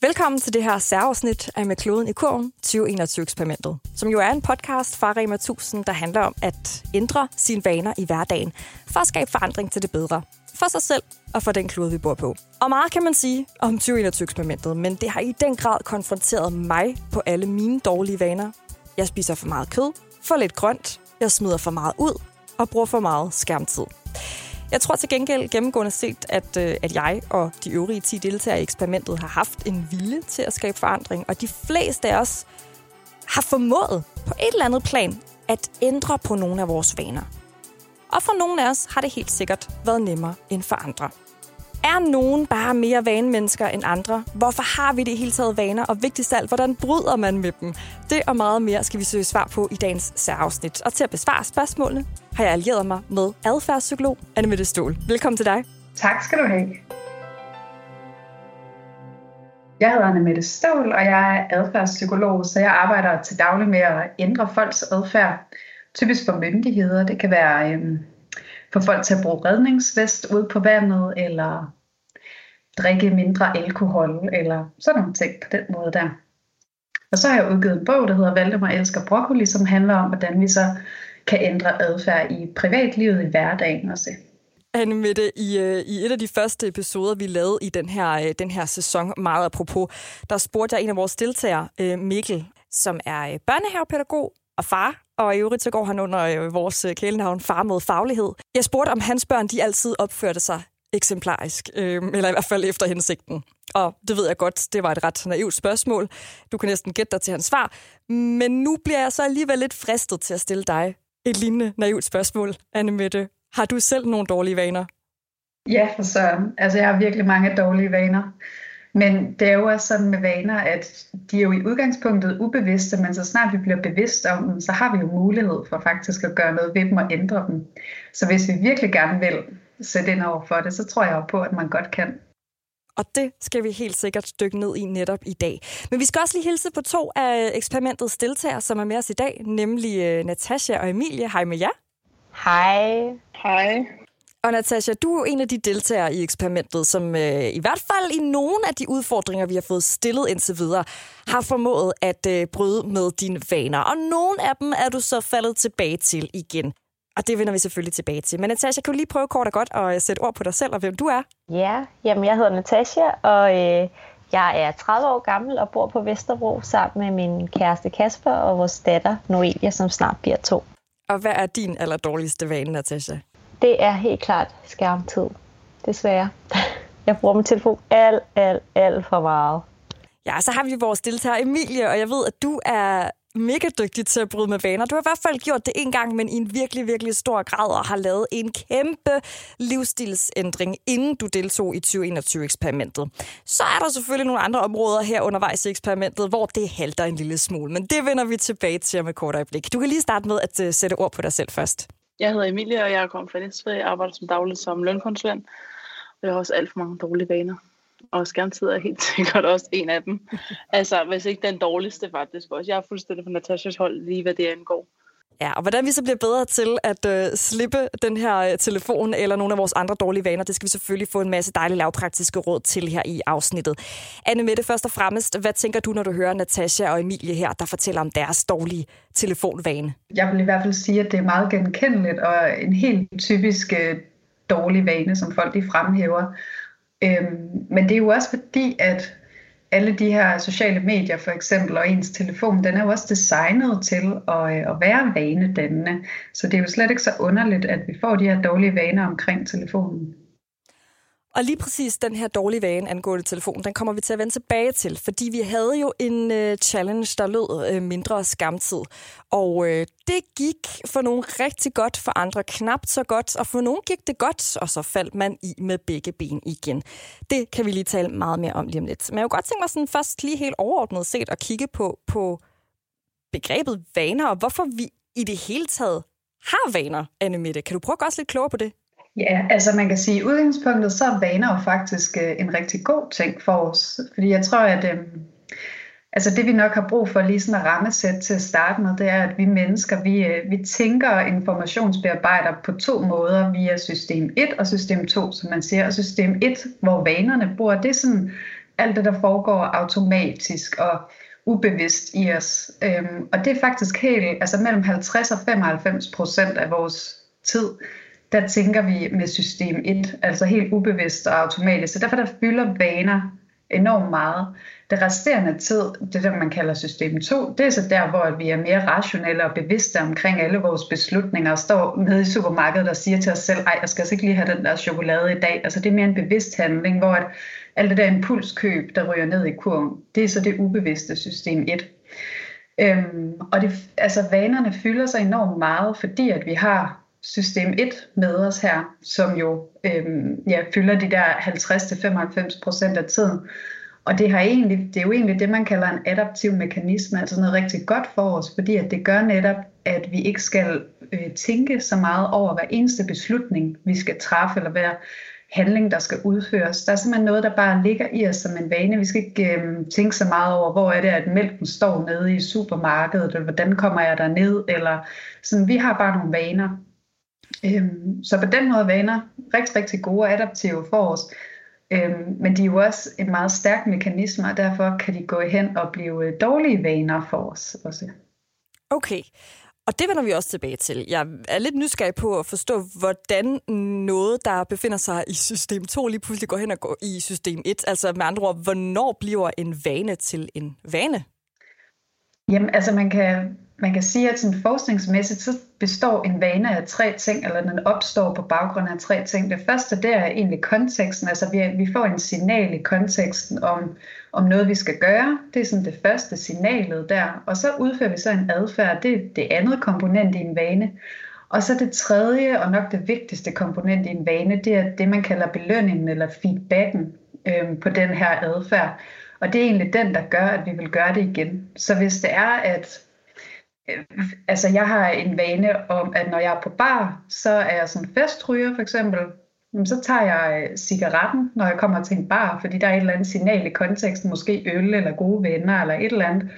Velkommen til det her særafsnit af Med kloden i kurven 2021-eksperimentet, som jo er en podcast fra Rema 1000, der handler om at ændre sine vaner i hverdagen for at skabe forandring til det bedre. For sig selv og for den klode, vi bor på. Og meget kan man sige om 2021-eksperimentet, men det har i den grad konfronteret mig på alle mine dårlige vaner. Jeg spiser for meget kød, for lidt grønt, jeg smider for meget ud og bruger for meget skærmtid. Jeg tror til gengæld gennemgående set, at, øh, at jeg og de øvrige 10 deltagere i eksperimentet har haft en vilje til at skabe forandring, og de fleste af os har formået på et eller andet plan at ændre på nogle af vores vaner. Og for nogle af os har det helt sikkert været nemmere end for andre. Er nogen bare mere vanemennesker end andre? Hvorfor har vi det hele taget vaner? Og vigtigst af alt, hvordan bryder man med dem? Det og meget mere skal vi søge svar på i dagens særafsnit. Og til at besvare spørgsmålene har jeg allieret mig med adfærdspsykolog Anne Mette Ståhl. Velkommen til dig. Tak skal du have. Jeg hedder Anne Mette Ståhl, og jeg er adfærdspsykolog, så jeg arbejder til daglig med at ændre folks adfærd. Typisk for myndigheder. Det kan være øhm, få folk til at bruge redningsvest ude på vandet, eller drikke mindre alkohol, eller sådan nogle ting på den måde der. Og så har jeg udgivet en bog, der hedder Valdemar elsker broccoli, som handler om, hvordan vi så kan ændre adfærd i privatlivet i hverdagen også. Anne Mette, i, øh, i et af de første episoder, vi lavede i den her, øh, den her sæson, meget apropos, der spurgte jeg en af vores deltagere, øh, Mikkel, som er børnehavepædagog og far, og i øvrigt så går han under øh, vores øh, kælenavn Far mod Faglighed. Jeg spurgte, om hans børn de altid opførte sig eksemplarisk, øh, eller i hvert fald efter hensigten. Og det ved jeg godt, det var et ret naivt spørgsmål. Du kan næsten gætte dig til hans svar. Men nu bliver jeg så alligevel lidt fristet til at stille dig et lignende naivt spørgsmål, Anne Mette. Har du selv nogle dårlige vaner? Ja, for så. Altså, jeg har virkelig mange dårlige vaner. Men det er jo også sådan med vaner, at de er jo i udgangspunktet ubevidste, men så snart vi bliver bevidste om dem, så har vi jo mulighed for faktisk at gøre noget ved dem og ændre dem. Så hvis vi virkelig gerne vil sætte ind over for det, så tror jeg jo på, at man godt kan. Og det skal vi helt sikkert dykke ned i netop i dag. Men vi skal også lige hilse på to af eksperimentets deltagere, som er med os i dag, nemlig øh, Natasha og Emilie. Hej med jer. Hej. Hej. Og Natasha, du er jo en af de deltagere i eksperimentet, som øh, i hvert fald i nogle af de udfordringer, vi har fået stillet indtil videre, har formået at øh, bryde med dine vaner. Og nogle af dem er du så faldet tilbage til igen. Og det vender vi selvfølgelig tilbage til. Men Natasha, kan du lige prøve kort og godt at sætte ord på dig selv og hvem du er? Ja, jamen jeg hedder Natasha, og øh, jeg er 30 år gammel og bor på Vesterbro sammen med min kæreste Kasper og vores datter Noelia, som snart bliver to. Og hvad er din allerdårligste vane, Natasha? Det er helt klart skærmtid, desværre. Jeg bruger min telefon alt, alt, alt for meget. Ja, så har vi vores deltager Emilie, og jeg ved, at du er mega dygtig til at bryde med vaner. Du har i hvert fald gjort det en gang, men i en virkelig, virkelig stor grad, og har lavet en kæmpe livsstilsændring, inden du deltog i 2021-eksperimentet. Så er der selvfølgelig nogle andre områder her undervejs i eksperimentet, hvor det halter en lille smule, men det vender vi tilbage til om et kort øjeblik. Du kan lige starte med at øh, sætte ord på dig selv først. Jeg hedder Emilie, og jeg er kommet fra Næstved. Jeg arbejder som dagligt som lønkonsulent, og jeg har også alt for mange dårlige vaner og skærmtid er helt sikkert også en af dem. altså, hvis ikke den dårligste faktisk også. Jeg er fuldstændig på Natashas hold, lige hvad det angår. Ja, og hvordan vi så bliver bedre til at øh, slippe den her øh, telefon eller nogle af vores andre dårlige vaner, det skal vi selvfølgelig få en masse dejlige lavpraktiske råd til her i afsnittet. Anne Mette, først og fremmest, hvad tænker du, når du hører Natasha og Emilie her, der fortæller om deres dårlige telefonvane? Jeg vil i hvert fald sige, at det er meget genkendeligt og en helt typisk øh, dårlig vane, som folk de fremhæver. Øhm, men det er jo også fordi, at alle de her sociale medier for eksempel, og ens telefon, den er jo også designet til at, øh, at være vanedannende. Så det er jo slet ikke så underligt, at vi får de her dårlige vaner omkring telefonen. Og lige præcis den her dårlige vane angående telefon, den kommer vi til at vende tilbage til, fordi vi havde jo en øh, challenge, der lød øh, mindre skamtid. Og øh, det gik for nogle rigtig godt, for andre knap så godt, og for nogle gik det godt, og så faldt man i med begge ben igen. Det kan vi lige tale meget mere om lige om lidt. Men jeg kunne godt tænke mig sådan først lige helt overordnet set at kigge på, på begrebet vaner, og hvorfor vi i det hele taget har vaner, Anne Mette. Kan du prøve at gøre os lidt klogere på det? Ja, altså man kan sige, at i udgangspunktet så er vaner jo faktisk øh, en rigtig god ting for os. Fordi jeg tror, at øh, altså det vi nok har brug for lige sådan at rammesætte til at starte med, det er, at vi mennesker, vi, øh, vi tænker og informationsbearbejder på to måder via system 1 og system 2, som man siger. Og system 1, hvor vanerne bor, det er sådan alt det, der foregår automatisk og ubevidst i os. Øhm, og det er faktisk helt, altså mellem 50 og 95 procent af vores tid, der tænker vi med system 1, altså helt ubevidst og automatisk. Så derfor der fylder vaner enormt meget. Det resterende tid, det der man kalder system 2, det er så der, hvor vi er mere rationelle og bevidste omkring alle vores beslutninger og står nede i supermarkedet og siger til os selv, ej, jeg skal altså ikke lige have den der chokolade i dag. Altså det er mere en bevidst handling, hvor at alt det der impulskøb, der ryger ned i kurven, det er så det ubevidste system 1. Øhm, og det, altså vanerne fylder sig enormt meget, fordi at vi har system 1 med os her, som jo øhm, ja, fylder de der 50-95% af tiden. Og det, har egentlig, det er jo egentlig det, man kalder en adaptiv mekanisme, altså noget rigtig godt for os, fordi at det gør netop, at vi ikke skal øh, tænke så meget over hver eneste beslutning, vi skal træffe, eller hver handling, der skal udføres. Der er simpelthen noget, der bare ligger i os som en vane. Vi skal ikke øh, tænke så meget over, hvor er det, at mælken står nede i supermarkedet, eller hvordan kommer jeg der ned, eller sådan, vi har bare nogle vaner. Øhm, så på den måde vaner rigtig, rigtig gode og adaptive for os. Øhm, men de er jo også en meget stærk mekanisme, og derfor kan de gå hen og blive øh, dårlige vaner for os også. Okay, og det vender vi også tilbage til. Jeg er lidt nysgerrig på at forstå, hvordan noget, der befinder sig i system 2, lige pludselig går hen og går i system 1. Altså med andre ord, hvornår bliver en vane til en vane? Jamen, altså man kan, man kan sige, at sådan forskningsmæssigt, så består en vane af tre ting, eller den opstår på baggrund af tre ting. Det første, det er egentlig konteksten. Altså vi, vi får en signal i konteksten om, om noget, vi skal gøre. Det er sådan det første signalet der. Og så udfører vi så en adfærd. Det er det andet komponent i en vane. Og så det tredje, og nok det vigtigste komponent i en vane, det er det, man kalder belønningen eller feedbacken øh, på den her adfærd. Og det er egentlig den, der gør, at vi vil gøre det igen. Så hvis det er, at øh, altså jeg har en vane om, at når jeg er på bar, så er jeg sådan festryger for eksempel, så tager jeg øh, cigaretten, når jeg kommer til en bar, fordi der er et eller andet signal i konteksten, måske øl eller gode venner eller et eller andet,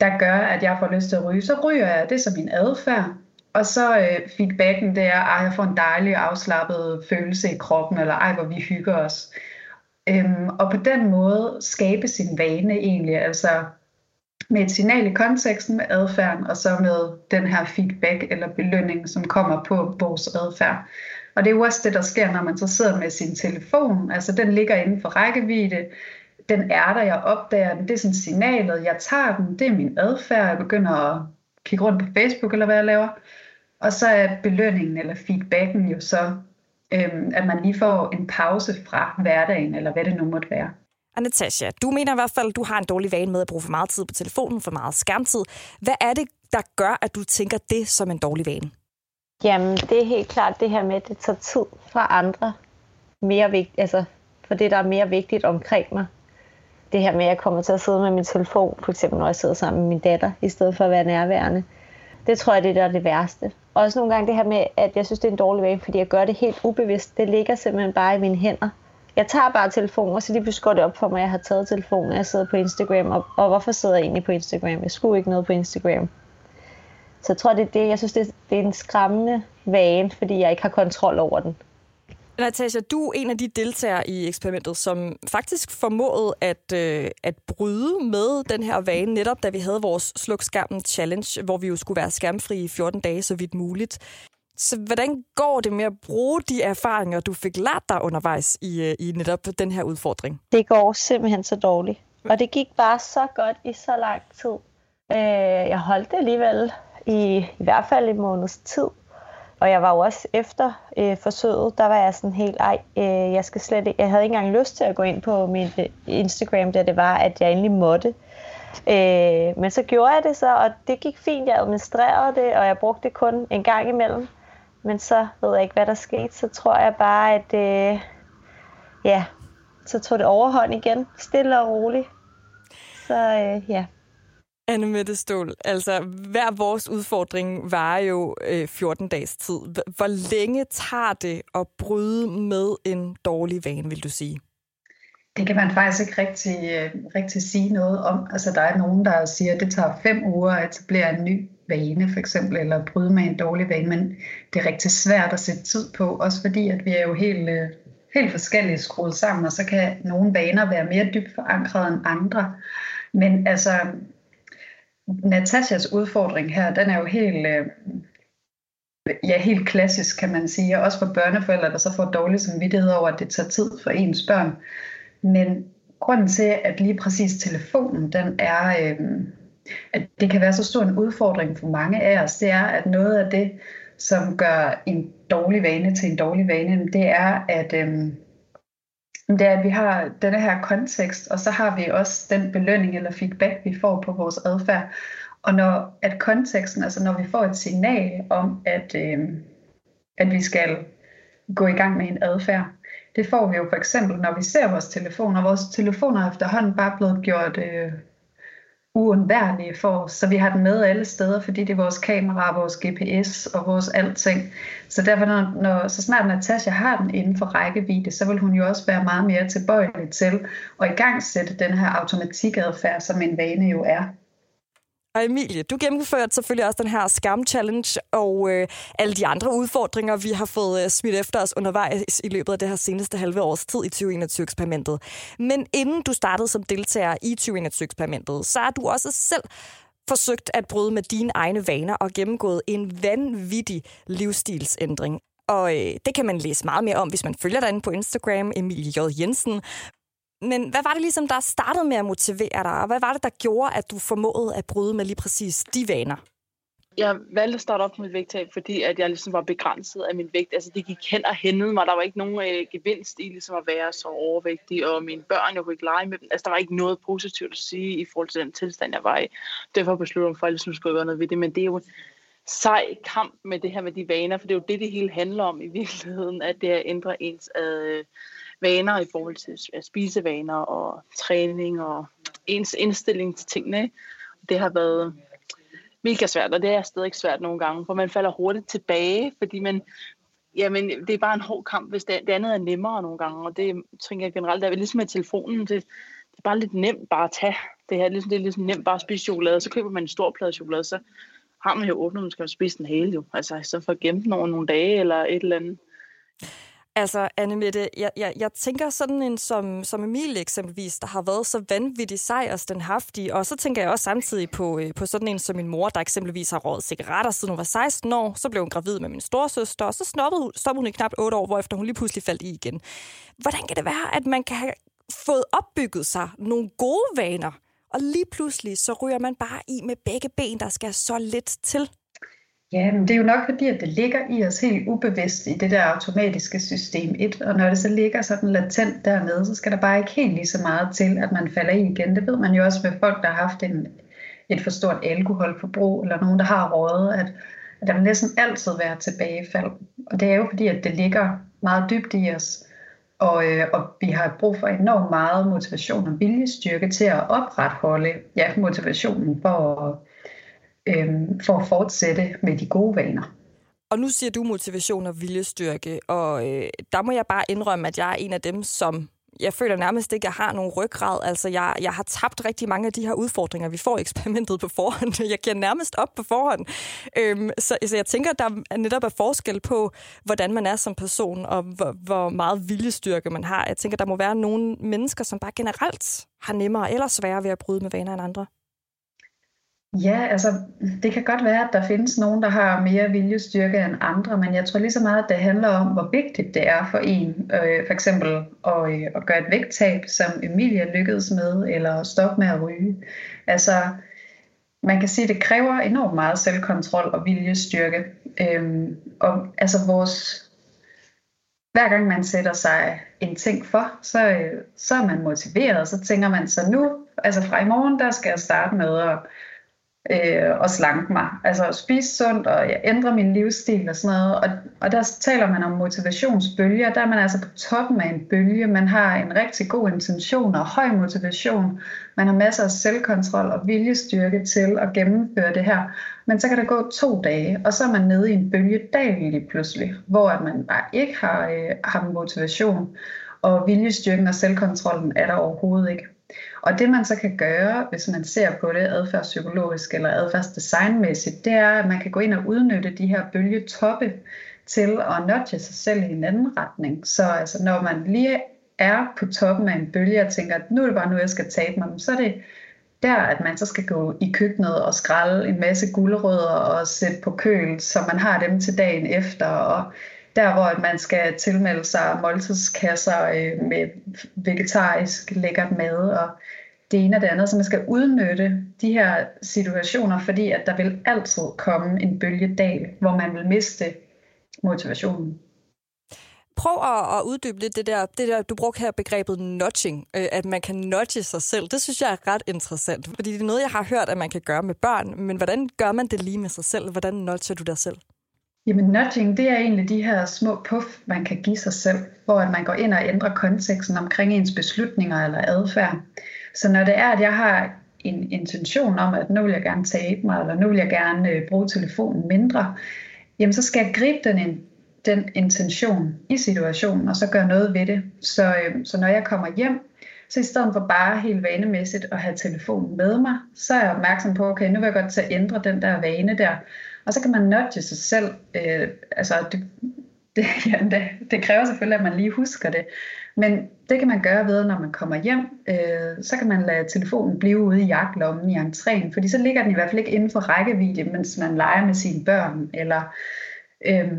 der gør, at jeg får lyst til at ryge. Så ryger jeg, det er så min adfærd. Og så øh, feedbacken, det er, at jeg får en dejlig afslappet følelse i kroppen, eller ej, hvor vi hygger os. Øhm, og på den måde skabe sin vane egentlig, altså med et signal i konteksten med adfærden, og så med den her feedback eller belønning, som kommer på vores adfærd. Og det er jo også det, der sker, når man så sidder med sin telefon. Altså den ligger inden for rækkevidde, den er der, jeg opdager den, det er sådan signalet, jeg tager den, det er min adfærd, jeg begynder at kigge rundt på Facebook eller hvad jeg laver. Og så er belønningen eller feedbacken jo så øhm, at man lige får en pause fra hverdagen, eller hvad det nu måtte være. Og Natasha, du mener i hvert fald, at du har en dårlig vane med at bruge for meget tid på telefonen, for meget skærmtid. Hvad er det, der gør, at du tænker det som en dårlig vane? Jamen, det er helt klart det her med, at det tager tid fra andre. Mere vigtigt, altså for det, der er mere vigtigt omkring mig. Det her med, at jeg kommer til at sidde med min telefon, for eksempel når jeg sidder sammen med min datter, i stedet for at være nærværende. Det tror jeg, det er der det værste. Også nogle gange det her med, at jeg synes, det er en dårlig vane, fordi jeg gør det helt ubevidst. Det ligger simpelthen bare i mine hænder. Jeg tager bare telefonen, og så lige pludselig går det op for mig, at jeg har taget telefonen, og jeg sidder på Instagram. Og, og hvorfor sidder jeg egentlig på Instagram? Jeg skulle ikke noget på Instagram. Så jeg tror, det er det. Jeg synes, det er, det er en skræmmende vane, fordi jeg ikke har kontrol over den. Natasha, du er en af de deltagere i eksperimentet, som faktisk formåede at, øh, at bryde med den her vane, netop da vi havde vores Sluk Skærmen Challenge, hvor vi jo skulle være skærmfri i 14 dage, så vidt muligt. Så hvordan går det med at bruge de erfaringer, du fik lært dig undervejs i, øh, i netop den her udfordring? Det går simpelthen så dårligt. Og det gik bare så godt i så lang tid. Øh, jeg holdt det alligevel i, i hvert fald en måneds tid. Og jeg var jo også efter øh, forsøget, der var jeg sådan helt, ej, øh, jeg skal slet ikke, jeg havde ikke engang lyst til at gå ind på min øh, Instagram, da det var, at jeg endelig måtte. Øh, men så gjorde jeg det så, og det gik fint, jeg administrerede det, og jeg brugte det kun en gang imellem. Men så ved jeg ikke, hvad der skete, så tror jeg bare, at øh, ja, så tog det overhånd igen, stille og roligt. Så øh, ja. Anne Mette Stål, altså hver vores udfordring var jo øh, 14 dages tid. Hvor længe tager det at bryde med en dårlig vane, vil du sige? Det kan man faktisk ikke rigtig, øh, rigtig sige noget om. Altså der er nogen, der siger, at det tager fem uger at etablere en ny vane, for eksempel, eller bryde med en dårlig vane, men det er rigtig svært at sætte tid på, også fordi, at vi er jo helt, øh, helt forskelligt skruet sammen, og så kan nogle vaner være mere dybt forankret end andre. Men altså, Natashas udfordring her, den er jo helt, øh, ja, helt klassisk, kan man sige, og også for børneforældre, der så får dårlig samvittighed over, at det tager tid for ens børn. Men grunden til, at lige præcis telefonen, den er, øh, at det kan være så stor en udfordring for mange af os, det er, at noget af det, som gør en dårlig vane til en dårlig vane, det er, at, øh, det er, at vi har denne her kontekst, og så har vi også den belønning eller feedback, vi får på vores adfærd. Og når at konteksten, altså når vi får et signal om, at, øh, at vi skal gå i gang med en adfærd, det får vi jo for eksempel, når vi ser vores telefoner. Vores telefoner er efterhånden bare blevet gjort øh, uundværlige for os, så vi har den med alle steder, fordi det er vores kamera, vores GPS og vores alting. Så derfor, når, når, så snart Natasha har den inden for rækkevidde, så vil hun jo også være meget mere tilbøjelig til at i gang sætte den her automatikadfærd, som en vane jo er. Og Emilie, du gennemførte selvfølgelig også den her skam-challenge og øh, alle de andre udfordringer, vi har fået øh, smidt efter os undervejs i løbet af det her seneste halve års tid i 2021-eksperimentet. Men inden du startede som deltager i 2021-eksperimentet, så har du også selv forsøgt at bryde med dine egne vaner og gennemgået en vanvittig livsstilsændring. Og øh, det kan man læse meget mere om, hvis man følger dig på Instagram, Emilie J. Jensen. Men hvad var det ligesom, der startede med at motivere dig, og hvad var det, der gjorde, at du formåede at bryde med lige præcis de vaner? Jeg valgte at starte op med vægttab, fordi at jeg ligesom var begrænset af min vægt. Altså det gik hen og hændede mig. Der var ikke nogen øh, gevinst i ligesom at være så overvægtig, og mine børn, jeg kunne ikke lege med dem. Altså der var ikke noget positivt at sige i forhold til den tilstand, jeg var i. Derfor besluttede jeg mig for, at jeg ligesom skulle gøre noget ved det. Men det er jo en sej kamp med det her med de vaner, for det er jo det, det hele handler om i virkeligheden, at det er at ændre ens øh, vaner i forhold til spisevaner og træning og ens indstilling til tingene. Det har været mega svært, og det er stadig svært nogle gange, for man falder hurtigt tilbage, fordi man, jamen, det er bare en hård kamp, hvis det, det andet er nemmere nogle gange, og det tænker jeg generelt, der er ligesom med telefonen, det, det er bare lidt nemt bare at tage det her, ligesom, det er ligesom nemt bare at spise chokolade, så køber man en stor plade chokolade, så har man jo åbnet, man skal spise den hele jo, altså så for at gemme den over nogle dage eller et eller andet. Altså, Anne Mette, jeg, jeg, jeg tænker sådan en som, som Emilie eksempelvis, der har været så vanvittig sej og stendhaftig, og så tænker jeg også samtidig på, øh, på sådan en som min mor, der eksempelvis har røget cigaretter siden hun var 16 år, så blev hun gravid med min storsøster, og så snoppede hun, stoppede hun i knap 8 år, hvorefter hun lige pludselig faldt i igen. Hvordan kan det være, at man kan have fået opbygget sig nogle gode vaner, og lige pludselig så ryger man bare i med begge ben, der skal så lidt til? Ja, men det er jo nok fordi, at det ligger i os helt ubevidst i det der automatiske system 1, og når det så ligger sådan latent dernede, så skal der bare ikke helt lige så meget til, at man falder i igen. Det ved man jo også med folk, der har haft en, et for stort alkoholforbrug, eller nogen, der har rådet, at, at der vil næsten altid være tilbagefald. Og det er jo fordi, at det ligger meget dybt i os, og, øh, og vi har brug for enormt meget motivation og viljestyrke til at opretholde ja, motivationen for at øh, for at fortsætte med de gode vaner. Og nu siger du motivation og viljestyrke, og øh, der må jeg bare indrømme, at jeg er en af dem, som jeg føler nærmest ikke, at jeg har nogen ryggrad. Altså, jeg, jeg har tabt rigtig mange af de her udfordringer, vi får eksperimentet på forhånd. Jeg giver nærmest op på forhånd. Øhm, så, så jeg tænker, at der er netop er forskel på, hvordan man er som person, og hvor, hvor meget viljestyrke man har. Jeg tænker, der må være nogle mennesker, som bare generelt har nemmere eller sværere ved at bryde med vaner end andre. Ja, altså det kan godt være, at der findes nogen, der har mere viljestyrke end andre, men jeg tror lige så meget, at det handler om, hvor vigtigt det er for en, øh, for eksempel at, øh, at gøre et vægttab, som Emilia lykkedes med, eller stoppe med at ryge. Altså, man kan sige, at det kræver enormt meget selvkontrol og viljestyrke. Øhm, og altså vores, hver gang man sætter sig en ting for, så, øh, så er man motiveret, og så tænker man så nu, altså fra i morgen, der skal jeg starte med at øh, og slanke mig. Altså spise sundt, og jeg ændrer min livsstil og sådan noget. Og, og der taler man om motivationsbølger. Der er man altså på toppen af en bølge. Man har en rigtig god intention og høj motivation. Man har masser af selvkontrol og viljestyrke til at gennemføre det her. Men så kan der gå to dage, og så er man nede i en bølgedal lige pludselig, hvor at man bare ikke har, øh, har motivation. Og viljestyrken og selvkontrollen er der overhovedet ikke. Og det man så kan gøre, hvis man ser på det adfærdspsykologisk eller adfærdsdesignmæssigt, det er, at man kan gå ind og udnytte de her bølgetoppe til at nudge sig selv i en anden retning. Så altså, når man lige er på toppen af en bølge og tænker, at nu er det bare nu, jeg skal tabe mig, så er det der, at man så skal gå i køkkenet og skralde en masse gulerødder og sætte på køl, så man har dem til dagen efter, og der hvor man skal tilmelde sig måltidskasser øh, med vegetarisk lækkert mad og det ene og det andet, så man skal udnytte de her situationer, fordi at der vil altid komme en bølgedal, hvor man vil miste motivationen. Prøv at, at uddybe lidt det der, det der, du brugte her begrebet nudging, øh, at man kan nudge sig selv. Det synes jeg er ret interessant, fordi det er noget, jeg har hørt, at man kan gøre med børn, men hvordan gør man det lige med sig selv? Hvordan nudger du dig selv? Jamen nudging, det er egentlig de her små puff, man kan give sig selv, hvor man går ind og ændrer konteksten omkring ens beslutninger eller adfærd. Så når det er, at jeg har en intention om, at nu vil jeg gerne tabe mig, eller nu vil jeg gerne øh, bruge telefonen mindre, jamen så skal jeg gribe den, den intention i situationen, og så gøre noget ved det. Så, øh, så når jeg kommer hjem, så i stedet for bare helt vanemæssigt at have telefonen med mig, så er jeg opmærksom på, okay, nu vil jeg godt til at ændre den der vane der. Og så kan man nudge sig selv. Øh, altså, det, det, ja, det, det kræver selvfølgelig, at man lige husker det. Men det kan man gøre ved, når man kommer hjem. Øh, så kan man lade telefonen blive ude i jagtlommen i entréen, fordi så ligger den i hvert fald ikke inden for rækkevidde, mens man leger med sine børn. Eller øh,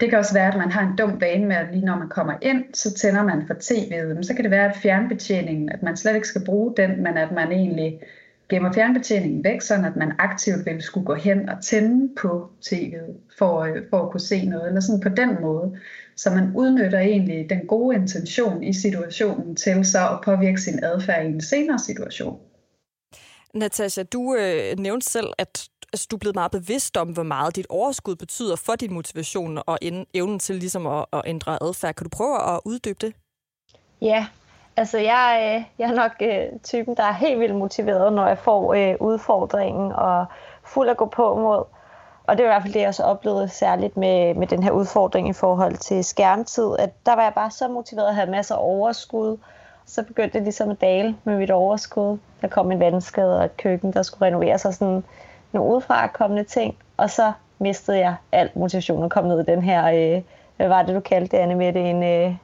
det kan også være, at man har en dum vane med, at lige når man kommer ind, så tænder man for tv'et. Men så kan det være, at fjernbetjeningen, at man slet ikke skal bruge den, men at man egentlig gemmer fjernbetjeningen væk, så at man aktivt vil skulle gå hen og tænde på tv'et for, øh, for at kunne se noget, eller sådan på den måde. Så man udnytter egentlig den gode intention i situationen til så at påvirke sin adfærd i en senere situation. Natasha, du øh, nævnte selv, at altså, du er blevet meget bevidst om, hvor meget dit overskud betyder for din motivation og evnen til ligesom at, at ændre adfærd. Kan du prøve at uddybe det? Ja, altså jeg, øh, jeg er nok øh, typen, der er helt vildt motiveret, når jeg får øh, udfordringen og fuld at gå på mod. Og det var i hvert fald det, jeg så oplevede særligt med, med den her udfordring i forhold til skærmtid, at der var jeg bare så motiveret at have masser af overskud. Så begyndte det ligesom at dale med mit overskud. Der kom en vandskade og et køkken, der skulle renoveres og sådan nogle udefra kommende ting. Og så mistede jeg alt motivation og kom ned i den her, øh, hvad var det du kaldte det, Anne Mette, en... Øh,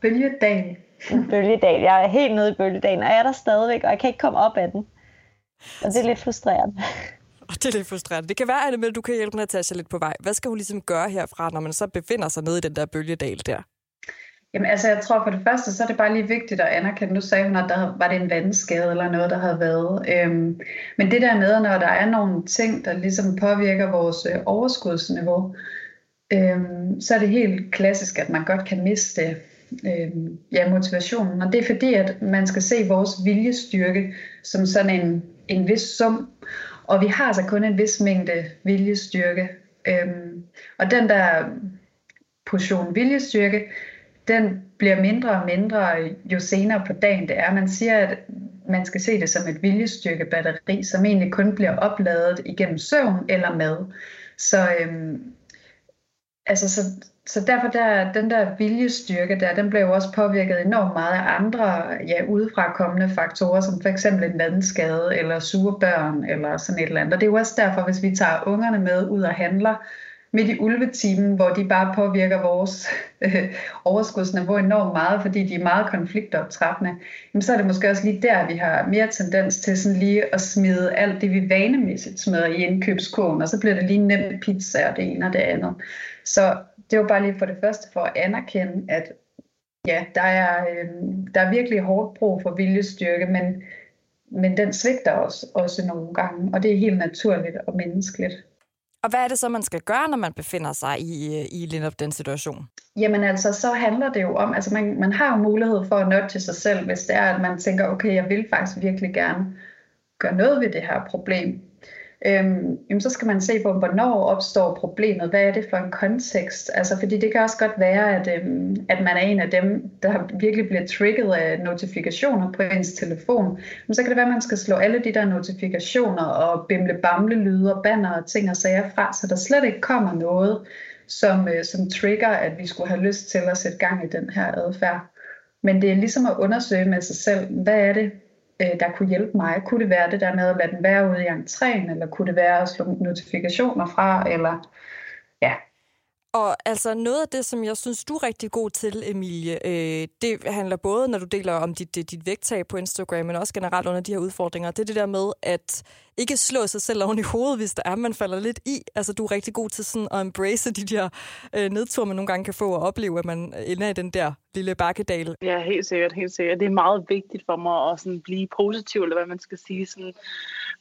bølgedal. En bølgedal. Jeg er helt nede i bølgedalen, og jeg er der stadigvæk, og jeg kan ikke komme op af den. Og det er lidt frustrerende. Og det er lidt frustrerende. Det kan være, at du kan hjælpe Natasha lidt på vej. Hvad skal hun ligesom gøre herfra, når man så befinder sig nede i den der bølgedal der? Jamen altså, jeg tror for det første, så er det bare lige vigtigt at anerkende. Nu sagde hun, at der var det en vandskade eller noget, der havde været. Øhm, men det der med, når der er nogle ting, der ligesom påvirker vores øh, overskudsniveau, øhm, så er det helt klassisk, at man godt kan miste øh, ja, motivationen. Og det er fordi, at man skal se vores viljestyrke som sådan en, en vis sum. Og vi har altså kun en vis mængde viljestyrke. Øhm, og den der portion viljestyrke, den bliver mindre og mindre jo senere på dagen det er. Man siger, at man skal se det som et viljestyrkebatteri, som egentlig kun bliver opladet igennem søvn eller mad. Så, øhm, altså, så, så derfor der, den der viljestyrke der, den blev jo også påvirket enormt meget af andre ja, udefra kommende faktorer, som for eksempel en vandskade eller sure børn eller sådan et eller andet. Og det er jo også derfor, hvis vi tager ungerne med ud og handler, midt i ulvetimen, hvor de bare påvirker vores øh, overskudsniveau enormt meget, fordi de er meget konfliktoptrappende, jamen så er det måske også lige der, vi har mere tendens til sådan lige at smide alt det, vi vanemæssigt smider i indkøbskurven, og så bliver det lige nemt pizza og det ene og det andet. Så det var bare lige for det første for at anerkende, at ja, der er, øh, der er virkelig hårdt brug for viljestyrke, men, men den svigter også, også nogle gange, og det er helt naturligt og menneskeligt. Og hvad er det så, man skal gøre, når man befinder sig i, øh, i lige den situation? Jamen altså, så handler det jo om, altså man, man har jo mulighed for at nudge sig selv, hvis det er, at man tænker, okay, jeg vil faktisk virkelig gerne gøre noget ved det her problem øhm, jamen så skal man se på, hvornår opstår problemet, hvad er det for en kontekst, altså fordi det kan også godt være, at, øhm, at man er en af dem, der virkelig bliver trigget af notifikationer på ens telefon, men så kan det være, at man skal slå alle de der notifikationer og bimle bamle lyde og banner og ting og sager fra, så der slet ikke kommer noget, som, øh, som trigger, at vi skulle have lyst til at sætte gang i den her adfærd. Men det er ligesom at undersøge med sig selv, hvad er det, øh, der kunne hjælpe mig. Kunne det være det der med at lade den være ude i entréen, eller kunne det være at slå notifikationer fra, eller ja. Og altså noget af det, som jeg synes, du er rigtig god til, Emilie, øh, det handler både, når du deler om dit, dit vægttab på Instagram, men også generelt under de her udfordringer. Det er det der med at ikke slå sig selv oven i hovedet, hvis der er, man falder lidt i. Altså du er rigtig god til sådan at embrace de der øh, nedture, man nogle gange kan få og opleve, at man ender i den der lille bakkedal. Ja, helt sikkert, helt sikkert. Det er meget vigtigt for mig at sådan blive positiv, eller hvad man skal sige. Sådan,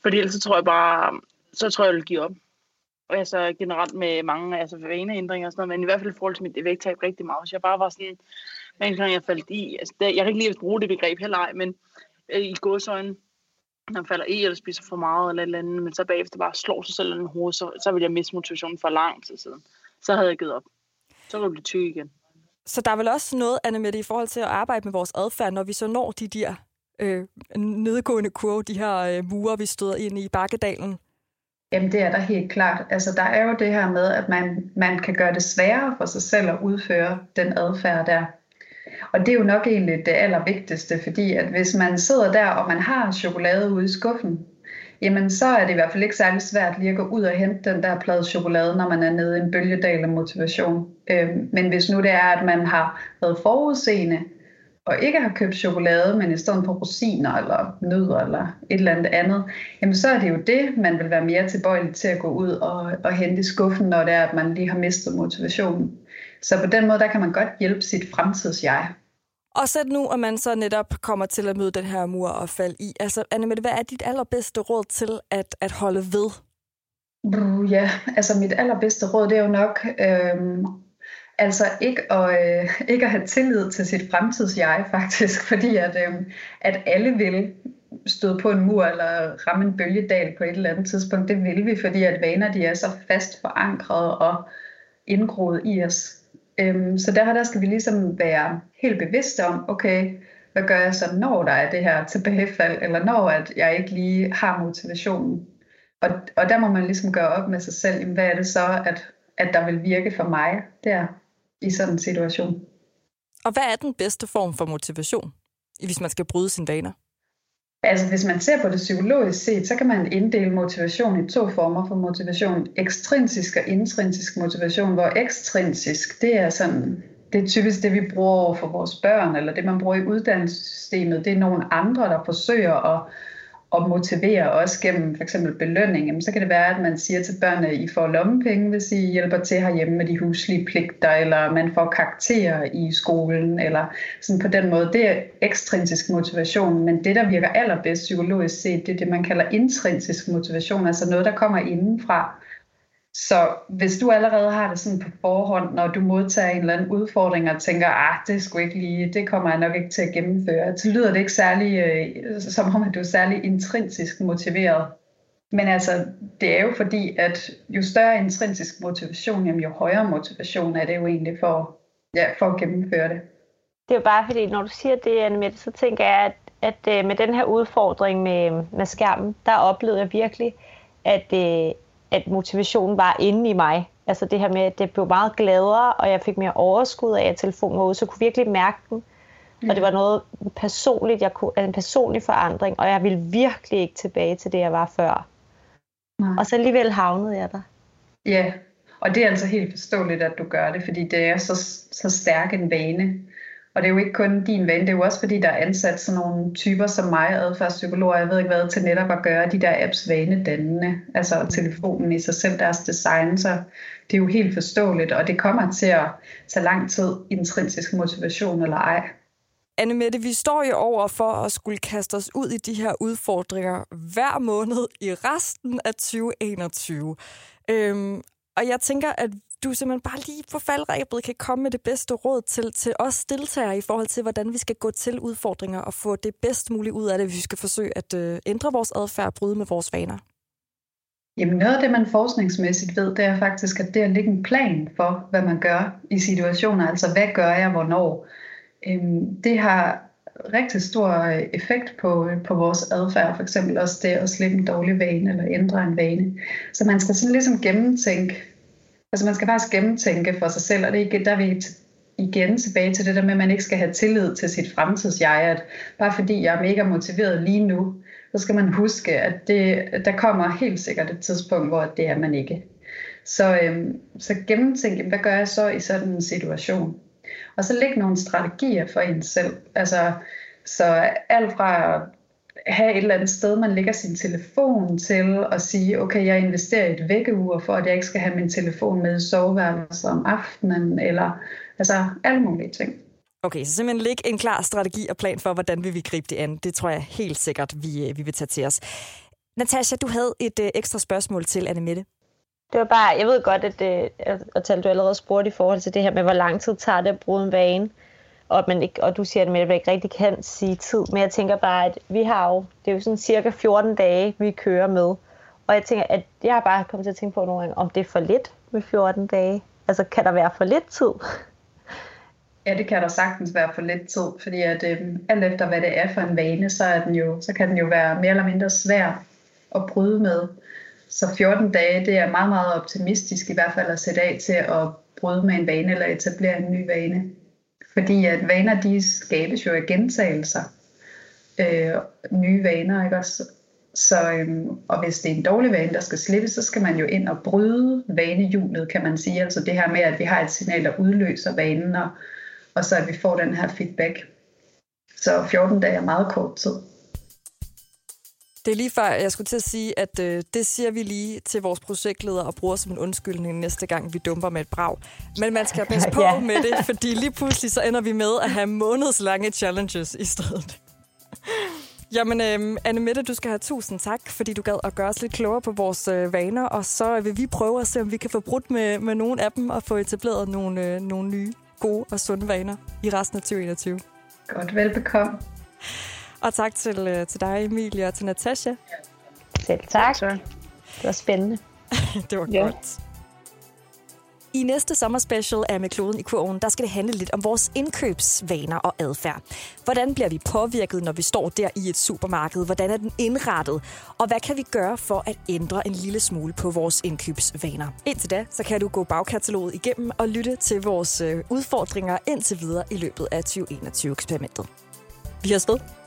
fordi ellers så tror jeg bare, så tror jeg, jeg vil give op og altså generelt med mange altså vaneændringer og sådan noget, men i hvert fald i forhold til mit vægttab rigtig meget. Så jeg bare var sådan, hver en gang jeg faldt i, altså der, jeg kan ikke lige bruge det begreb heller ej, men øh, i godsøjne, når man falder i eller spiser for meget eller et eller andet, men så bagefter bare slår sig selv i hovedet, så, så vil jeg miste motivationen for lang tid siden. Så havde jeg givet op. Så kunne jeg blive tyk igen. Så der er vel også noget, Anne Mette, i forhold til at arbejde med vores adfærd, når vi så når de der øh, nedgående kurve, de her øh, murer, vi støder ind i bakkedalen? Jamen det er der helt klart. Altså der er jo det her med, at man, man kan gøre det sværere for sig selv at udføre den adfærd der. Og det er jo nok egentlig det allervigtigste, fordi at hvis man sidder der, og man har chokolade ude i skuffen, jamen så er det i hvert fald ikke særlig svært lige at gå ud og hente den der plade chokolade, når man er nede i en bølgedal af motivation. Øhm, men hvis nu det er, at man har været forudseende, og ikke har købt chokolade, men i stedet for rosiner eller nødder eller et eller andet andet, jamen så er det jo det, man vil være mere tilbøjelig til at gå ud og, og hente i skuffen, når det er, at man lige har mistet motivationen. Så på den måde, der kan man godt hjælpe sit fremtidsjeg. Og så nu, at man så netop kommer til at møde den her mur og falde i. Altså, Annemette, hvad er dit allerbedste råd til at, at holde ved? Ja, altså mit allerbedste råd, det er jo nok øhm, Altså ikke at, øh, ikke at have tillid til sit fremtidsjeg faktisk, fordi at, øh, at alle vil støde på en mur eller ramme en bølgedal på et eller andet tidspunkt. Det vil vi, fordi at vaner de er så fast forankret og indgroet i os. Øhm, så der, der skal vi ligesom være helt bevidste om, okay, hvad gør jeg så, når der er det her tilbagefald, eller når at jeg ikke lige har motivationen. Og, og der må man ligesom gøre op med sig selv, jamen, hvad er det så, at, at der vil virke for mig der i sådan en situation. Og hvad er den bedste form for motivation, hvis man skal bryde sine vaner? Altså hvis man ser på det psykologisk set, så kan man inddele motivation i to former for motivation. Ekstrinsisk og intrinsisk motivation, hvor ekstrinsisk, det er sådan, det er typisk det, vi bruger over for vores børn, eller det, man bruger i uddannelsessystemet. Det er nogle andre, der forsøger at og motivere også gennem for eksempel belønning, jamen, så kan det være, at man siger til børnene, I får lommepenge, hvis I hjælper til herhjemme med de huslige pligter, eller man får karakterer i skolen, eller sådan på den måde. Det er ekstrinsisk motivation, men det, der virker allerbedst psykologisk set, det er det, man kalder intrinsisk motivation, altså noget, der kommer indenfra. Så hvis du allerede har det sådan på forhånd, når du modtager en eller anden udfordring og tænker, ah, det skulle ikke lige, det kommer jeg nok ikke til at gennemføre, så lyder det ikke særlig, øh, som om at du er særlig intrinsisk motiveret. Men altså, det er jo fordi, at jo større intrinsisk motivation, jamen, jo højere motivation er det jo egentlig for, ja, for at gennemføre det. Det er jo bare fordi, når du siger det, Annemette, så tænker jeg, at, at øh, med den her udfordring med, med skærmen, der oplevede jeg virkelig, at, øh, at motivationen var inde i mig. Altså det her med, at det blev meget gladere, og jeg fik mere overskud af, at telefonen var ude, så jeg kunne virkelig mærke den. Mm. Og det var noget personligt, jeg kunne, en personlig forandring, og jeg ville virkelig ikke tilbage til det, jeg var før. Nej. Og så alligevel havnede jeg der. Ja, og det er altså helt forståeligt, at du gør det, fordi det er så, så stærk en vane. Og det er jo ikke kun din ven, det er jo også fordi, der er ansat sådan nogle typer som mig, adfærdspsykologer, jeg ved ikke hvad, til netop at gøre de der apps vanedannende. Altså telefonen i sig selv, deres design, så det er jo helt forståeligt, og det kommer til at tage lang tid, intrinsisk motivation eller ej. Anne Mette, vi står jo over for at skulle kaste os ud i de her udfordringer hver måned i resten af 2021. Øhm, og jeg tænker, at du simpelthen bare lige på faldrebet kan komme med det bedste råd til, til os deltagere i forhold til, hvordan vi skal gå til udfordringer og få det bedst muligt ud af det, hvis vi skal forsøge at øh, ændre vores adfærd og bryde med vores vaner. Jamen noget af det, man forskningsmæssigt ved, det er faktisk, at det at lægge en plan for, hvad man gør i situationer, altså hvad gør jeg, hvornår, øhm, det har rigtig stor øh, effekt på, øh, på vores adfærd, for eksempel også det at slippe en dårlig vane eller ændre en vane. Så man skal sådan ligesom gennemtænke, Altså man skal faktisk gennemtænke for sig selv, og det er, der er vi igen tilbage til det der med, at man ikke skal have tillid til sit fremtidsjeg, at bare fordi jeg er mega motiveret lige nu, så skal man huske, at det, der kommer helt sikkert et tidspunkt, hvor det er man ikke. Så, øhm, så gennemtænk, hvad gør jeg så i sådan en situation? Og så læg nogle strategier for en selv. Altså, så alt fra at have et eller andet sted, man lægger sin telefon til, og sige, okay, jeg investerer i et vækkeur, for at jeg ikke skal have min telefon med i soveværelset om aftenen, eller altså alle mulige ting. Okay, så simpelthen læg en klar strategi og plan for, hvordan vi vil gribe det an. Det tror jeg helt sikkert, vi, øh, vi vil tage til os. Natasha, du havde et øh, ekstra spørgsmål til Anne Mette. Det var bare, jeg ved godt, at, det, at du allerede spurgte i forhold til det her med, hvor lang tid tager det at bruge en vane. Og, man ikke, og du siger, at man ikke rigtig kan sige tid. Men jeg tænker bare, at vi har jo, det er jo sådan cirka 14 dage, vi kører med. Og jeg tænker, at jeg har bare kommet til at tænke på nogle gange, om det er for lidt med 14 dage. Altså, kan der være for lidt tid? Ja, det kan der sagtens være for lidt tid, fordi at øh, alt efter hvad det er for en vane, så, er den jo, så kan den jo være mere eller mindre svær at bryde med. Så 14 dage, det er meget, meget optimistisk i hvert fald at sætte af til at bryde med en vane eller etablere en ny vane. Fordi at vaner, de skabes jo af gentagelser. Øh, nye vaner, ikke også? Så, øhm, og hvis det er en dårlig vane, der skal slippes, så skal man jo ind og bryde vanehjulet, kan man sige. Altså det her med, at vi har et signal, der udløser vanen, og, og så at vi får den her feedback. Så 14 dage er meget kort tid. Det er lige før, jeg skulle til at sige, at øh, det siger vi lige til vores projektleder og bruger som en undskyldning næste gang, vi dumper med et brag. Men man skal passe på ja. med det, fordi lige pludselig så ender vi med at have månedslange challenges i stedet. Jamen, øh, Anne Mette, du skal have tusind tak, fordi du gad at gøre os lidt klogere på vores øh, vaner, og så vil vi prøve at se, om vi kan få brudt med, med nogle af dem og få etableret nogle, øh, nogle nye, gode og sunde vaner i resten af 2021. Godt, velbekomme. Og tak til, øh, til dig, Emilie, og til Natasha. Selv tak. Det var spændende. det var ja. godt. I næste sommerspecial af Med kloden i kurven, der skal det handle lidt om vores indkøbsvaner og adfærd. Hvordan bliver vi påvirket, når vi står der i et supermarked? Hvordan er den indrettet? Og hvad kan vi gøre for at ændre en lille smule på vores indkøbsvaner? Indtil da, så kan du gå bagkataloget igennem og lytte til vores øh, udfordringer indtil videre i løbet af 2021-eksperimentet. Vi har ved.